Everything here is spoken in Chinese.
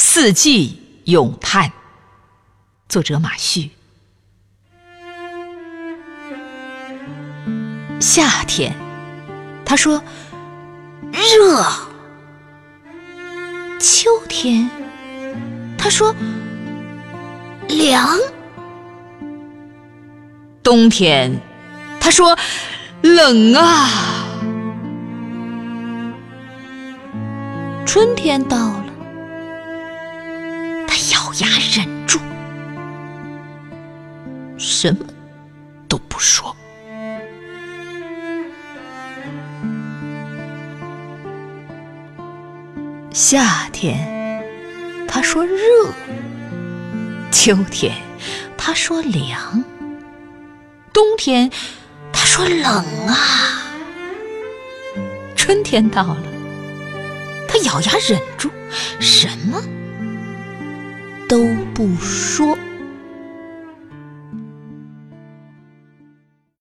四季咏叹，作者马旭。夏天，他说热；秋天，他说凉；冬天，他说冷啊。春天到了。咬牙忍住，什么都不说。夏天，他说热；秋天，他说凉；冬天，他说冷啊。春天到了，他咬牙忍住，什么？都不说。